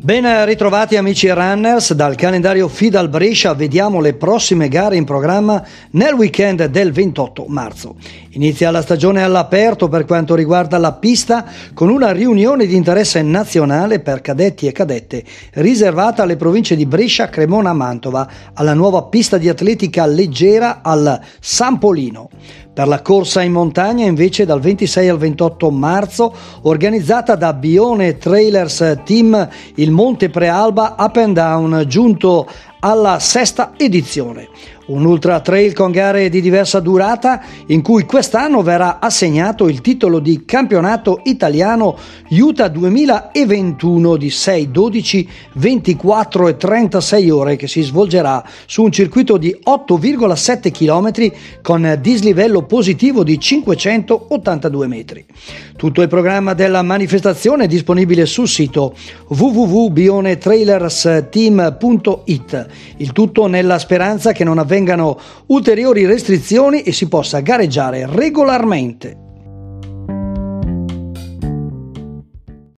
Ben ritrovati amici runners, dal calendario Fidal Brescia vediamo le prossime gare in programma nel weekend del 28 marzo. Inizia la stagione all'aperto per quanto riguarda la pista con una riunione di interesse nazionale per cadetti e cadette riservata alle province di Brescia, Cremona, Mantova, alla nuova pista di atletica leggera al San Polino. Per la corsa in montagna invece dal 26 al 28 marzo organizzata da Bione Trailers Team il Monte Prealba Up and Down giunto alla sesta edizione. Un ultra trail con gare di diversa durata in cui quest'anno verrà assegnato il titolo di campionato italiano Utah 2021 di 6, 12, 24 e 36 ore che si svolgerà su un circuito di 8,7 km con dislivello positivo di 582 metri. Tutto il programma della manifestazione è disponibile sul sito www.bionetrailersteam.it il tutto nella speranza che non avvengano ulteriori restrizioni e si possa gareggiare regolarmente.